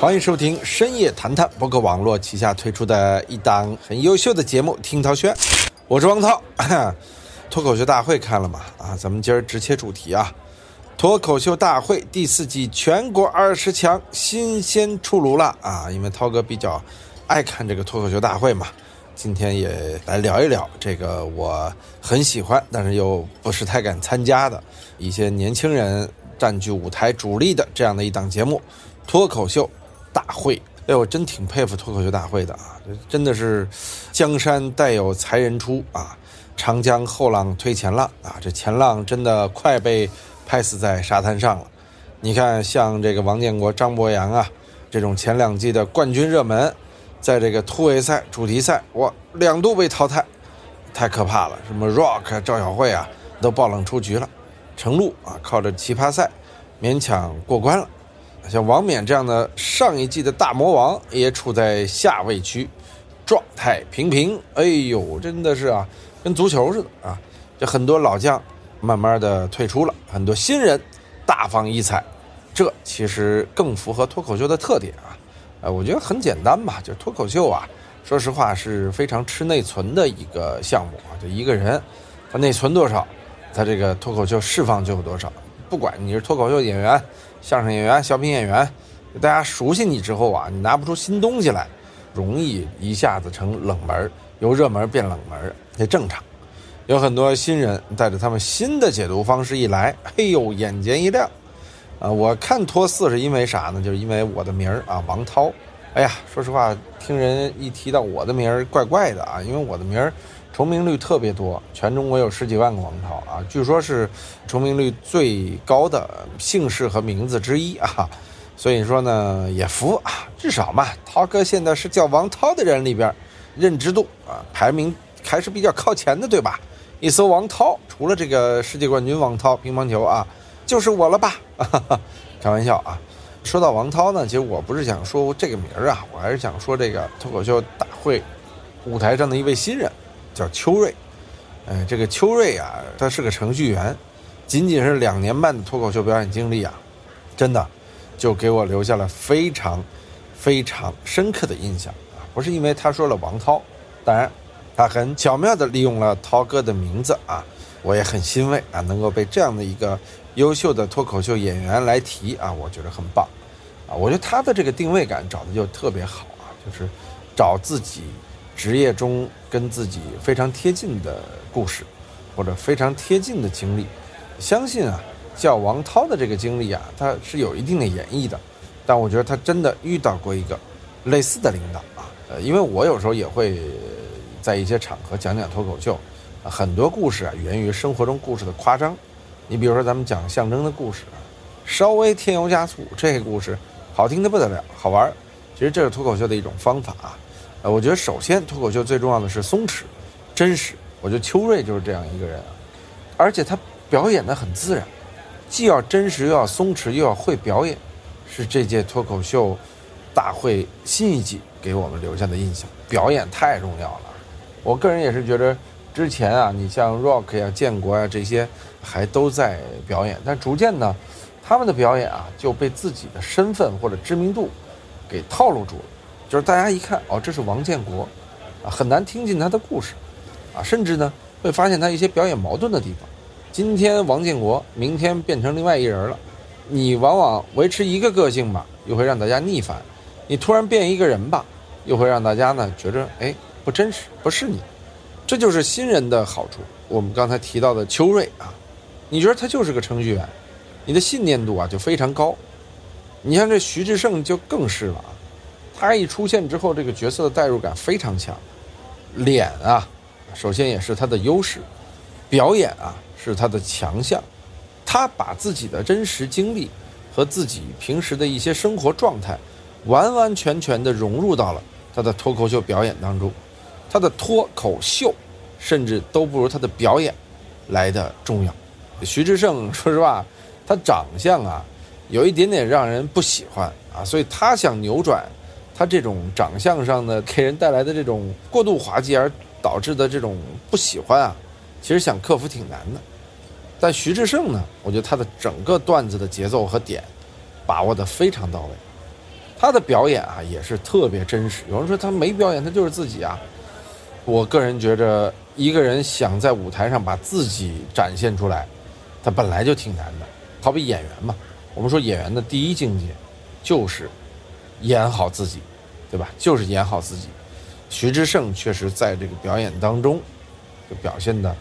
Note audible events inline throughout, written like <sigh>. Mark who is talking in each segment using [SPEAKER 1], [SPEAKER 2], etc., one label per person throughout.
[SPEAKER 1] 欢迎收听深夜谈谈，博客网络旗下推出的一档很优秀的节目《听涛轩》，我是王涛。<laughs> 脱口秀大会看了吗？啊，咱们今儿直切主题啊！脱口秀大会第四季全国二十强新鲜出炉了啊！因为涛哥比较爱看这个脱口秀大会嘛，今天也来聊一聊这个我很喜欢，但是又不是太敢参加的一些年轻人占据舞台主力的这样的一档节目——脱口秀大会。哎，我真挺佩服脱口秀大会的啊！真的是江山代有才人出啊！长江后浪推前浪啊，这前浪真的快被拍死在沙滩上了。你看，像这个王建国、张博洋啊，这种前两季的冠军热门，在这个突围赛、主题赛，哇，两度被淘汰，太可怕了。什么 Rock、赵小慧啊，都爆冷出局了。程璐啊，靠着奇葩赛勉强过关了。像王冕这样的上一季的大魔王，也处在下位区，状态平平。哎呦，真的是啊。跟足球似的啊，这很多老将慢慢的退出了，很多新人大放异彩，这其实更符合脱口秀的特点啊。呃，我觉得很简单吧，就脱口秀啊，说实话是非常吃内存的一个项目啊。就一个人，他内存多少，他这个脱口秀释放就有多少。不管你是脱口秀演员、相声演员、小品演员，大家熟悉你之后啊，你拿不出新东西来，容易一下子成冷门，由热门变冷门。也正常，有很多新人带着他们新的解读方式一来，嘿呦，眼前一亮，啊！我看托四是因为啥呢？就是因为我的名儿啊，王涛。哎呀，说实话，听人一提到我的名儿，怪怪的啊，因为我的名儿重名率特别多，全中国有十几万个王涛啊，据说是重名率最高的姓氏和名字之一啊。所以说呢，也服啊，至少嘛，涛哥现在是叫王涛的人里边，认知度啊排名。还是比较靠前的，对吧？一搜王涛，除了这个世界冠军王涛乒乓球啊，就是我了吧？哈 <laughs> 哈开玩笑啊！说到王涛呢，其实我不是想说这个名儿啊，我还是想说这个脱口秀大会舞台上的一位新人，叫邱瑞。哎，这个邱瑞啊，他是个程序员，仅仅是两年半的脱口秀表演经历啊，真的就给我留下了非常非常深刻的印象啊！不是因为他说了王涛，当然。他很巧妙地利用了涛哥的名字啊，我也很欣慰啊，能够被这样的一个优秀的脱口秀演员来提啊，我觉得很棒啊。我觉得他的这个定位感找的就特别好啊，就是找自己职业中跟自己非常贴近的故事，或者非常贴近的经历。相信啊，叫王涛的这个经历啊，他是有一定的演绎的，但我觉得他真的遇到过一个类似的领导啊，呃，因为我有时候也会。在一些场合讲讲脱口秀，很多故事啊源于生活中故事的夸张。你比如说咱们讲象征的故事，稍微添油加醋，这个故事好听的不得了，好玩。其实这是脱口秀的一种方法啊。呃，我觉得首先脱口秀最重要的是松弛、真实。我觉得邱瑞就是这样一个人啊，而且他表演的很自然，既要真实又要松弛又要会表演，是这届脱口秀大会新一季给我们留下的印象。表演太重要了。我个人也是觉得，之前啊，你像 Rock 呀、建国呀这些，还都在表演，但逐渐呢，他们的表演啊就被自己的身份或者知名度给套路住了。就是大家一看，哦，这是王建国，啊，很难听进他的故事，啊，甚至呢会发现他一些表演矛盾的地方。今天王建国，明天变成另外一人了，你往往维持一个个性吧，又会让大家逆反；你突然变一个人吧，又会让大家呢觉着，哎。不真实，不是你，这就是新人的好处。我们刚才提到的邱瑞啊，你觉得他就是个程序员，你的信念度啊就非常高。你像这徐志胜就更是了啊，他一出现之后，这个角色的代入感非常强。脸啊，首先也是他的优势，表演啊是他的强项。他把自己的真实经历和自己平时的一些生活状态，完完全全的融入到了他的脱口秀表演当中。他的脱口秀，甚至都不如他的表演来的重要。徐志胜，说实话，他长相啊，有一点点让人不喜欢啊，所以他想扭转他这种长相上的给人带来的这种过度滑稽而导致的这种不喜欢啊，其实想克服挺难的。但徐志胜呢，我觉得他的整个段子的节奏和点把握的非常到位。他的表演啊也是特别真实。有人说他没表演，他就是自己啊。我个人觉着，一个人想在舞台上把自己展现出来，他本来就挺难的。好比演员嘛，我们说演员的第一境界就是演好自己，对吧？就是演好自己。徐志胜确实在这个表演当中就表现的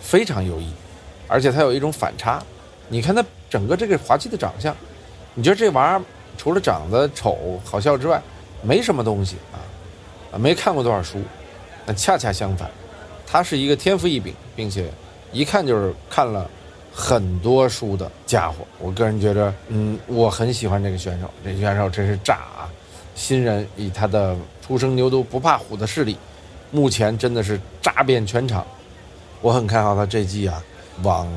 [SPEAKER 1] 非常优异，而且他有一种反差。你看他整个这个滑稽的长相，你觉得这玩意儿除了长得丑好笑之外，没什么东西啊？啊，没看过多少书。那恰恰相反，他是一个天赋异禀，并且一看就是看了很多书的家伙。我个人觉得，嗯，我很喜欢这个选手。这选手真是炸啊！新人以他的初生牛犊不怕虎的势力，目前真的是炸遍全场。我很看好他这季啊，往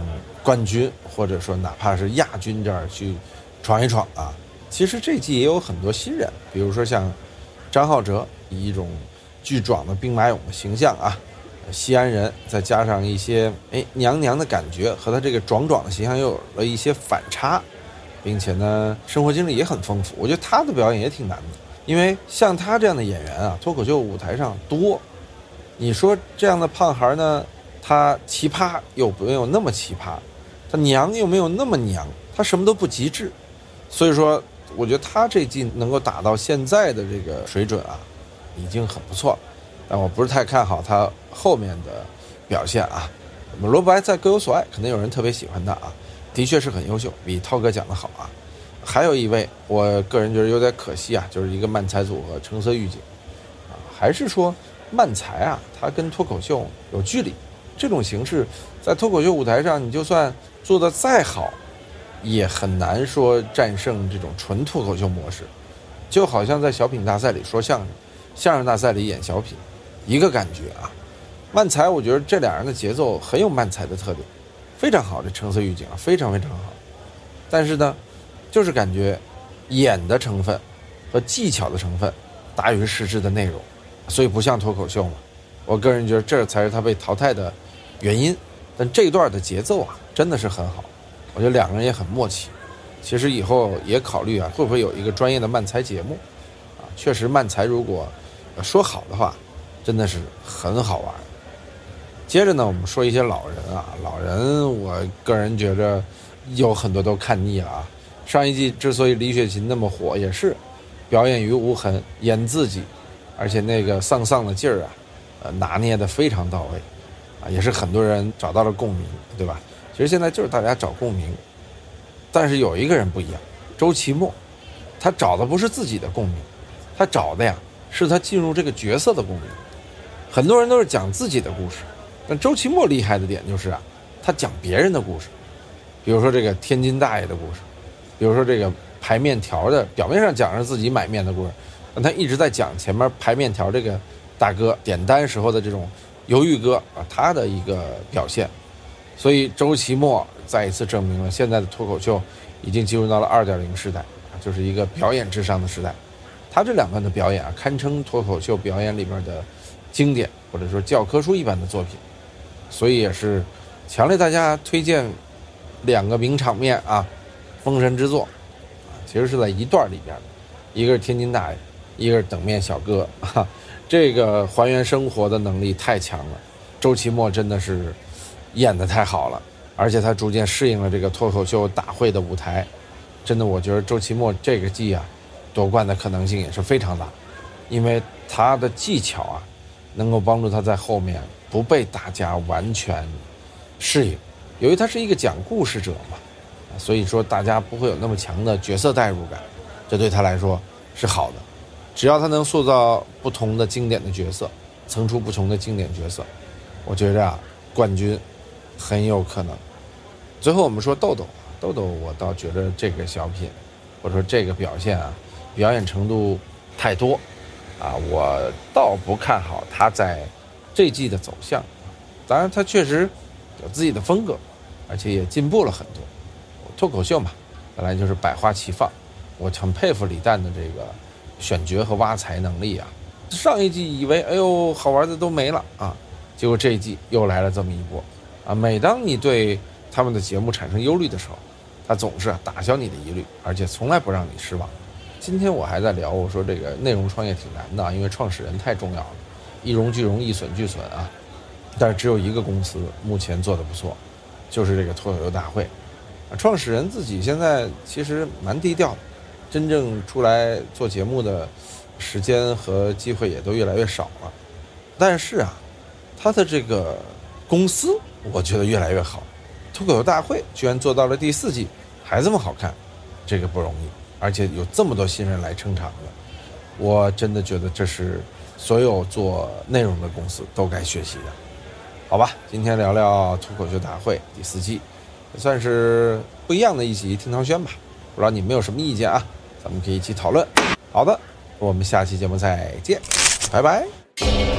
[SPEAKER 1] 冠军或者说哪怕是亚军这儿去闯一闯啊。其实这季也有很多新人，比如说像张浩哲，以一种。巨壮的兵马俑的形象啊，西安人，再加上一些哎娘娘的感觉，和他这个壮壮的形象又有了一些反差，并且呢，生活经历也很丰富。我觉得他的表演也挺难的，因为像他这样的演员啊，脱口秀舞台上多。你说这样的胖孩呢，他奇葩又没有那么奇葩，他娘又没有那么娘，他什么都不极致。所以说，我觉得他这季能够打到现在的这个水准啊。已经很不错了，但我不是太看好他后面的表现啊。罗伯在各有所爱，可能有人特别喜欢他啊，的确是很优秀，比涛哥讲的好啊。还有一位，我个人觉得有点可惜啊，就是一个漫才组合橙色预警啊，还是说漫才啊，他跟脱口秀有距离。这种形式在脱口秀舞台上，你就算做的再好，也很难说战胜这种纯脱口秀模式。就好像在小品大赛里说相声。相声大赛里演小品，一个感觉啊。漫才，我觉得这俩人的节奏很有漫才的特点，非常好。这橙色预警啊，非常非常好。但是呢，就是感觉演的成分和技巧的成分大于实质的内容，所以不像脱口秀嘛。我个人觉得这才是他被淘汰的原因。但这段的节奏啊，真的是很好。我觉得两个人也很默契。其实以后也考虑啊，会不会有一个专业的漫才节目啊？确实，漫才如果。说好的话，真的是很好玩。接着呢，我们说一些老人啊，老人，我个人觉着有很多都看腻了啊。上一季之所以李雪琴那么火，也是表演于无痕，演自己，而且那个丧丧的劲儿啊，呃，拿捏的非常到位，啊，也是很多人找到了共鸣，对吧？其实现在就是大家找共鸣，但是有一个人不一样，周奇墨，他找的不是自己的共鸣，他找的呀。是他进入这个角色的共鸣。很多人都是讲自己的故事，但周奇墨厉害的点就是啊，他讲别人的故事。比如说这个天津大爷的故事，比如说这个排面条的，表面上讲是自己买面的故事，但他一直在讲前面排面条这个大哥点单时候的这种犹豫哥啊，他的一个表现。所以周奇墨再一次证明了现在的脱口秀已经进入到了二点零时代，就是一个表演至上的时代。他这两段的表演啊，堪称脱口秀表演里边的经典，或者说教科书一般的作品，所以也是强烈大家推荐两个名场面啊，封神之作啊，其实是在一段里边的，一个是天津大爷，一个是等面小哥，哈，这个还原生活的能力太强了，周奇墨真的是演的太好了，而且他逐渐适应了这个脱口秀大会的舞台，真的，我觉得周奇墨这个季啊。夺冠的可能性也是非常大，因为他的技巧啊，能够帮助他在后面不被大家完全适应。由于他是一个讲故事者嘛，所以说大家不会有那么强的角色代入感，这对他来说是好的。只要他能塑造不同的经典的角色，层出不穷的经典角色，我觉着啊，冠军很有可能。最后我们说豆豆，豆豆，我倒觉得这个小品，或者说这个表现啊。表演程度太多，啊，我倒不看好他在这季的走向。当然，他确实有自己的风格，而且也进步了很多。脱口秀嘛，本来就是百花齐放。我很佩服李诞的这个选角和挖财能力啊。上一季以为哎呦好玩的都没了啊，结果这一季又来了这么一波啊。每当你对他们的节目产生忧虑的时候，他总是打消你的疑虑，而且从来不让你失望。今天我还在聊，我说这个内容创业挺难的，因为创始人太重要了，一荣俱荣，一损俱损啊。但是只有一个公司目前做的不错，就是这个脱口秀大会。创始人自己现在其实蛮低调的，真正出来做节目的时间和机会也都越来越少了。但是啊，他的这个公司我觉得越来越好。脱口秀大会居然做到了第四季还这么好看，这个不容易，而且有这么多新人来撑场子，我真的觉得这是所有做内容的公司都该学习的。好吧，今天聊聊脱口秀大会第四期，算是不一样的一集听堂轩吧。不知道你们有什么意见啊？咱们可以一起讨论。好的，我们下期节目再见，拜拜。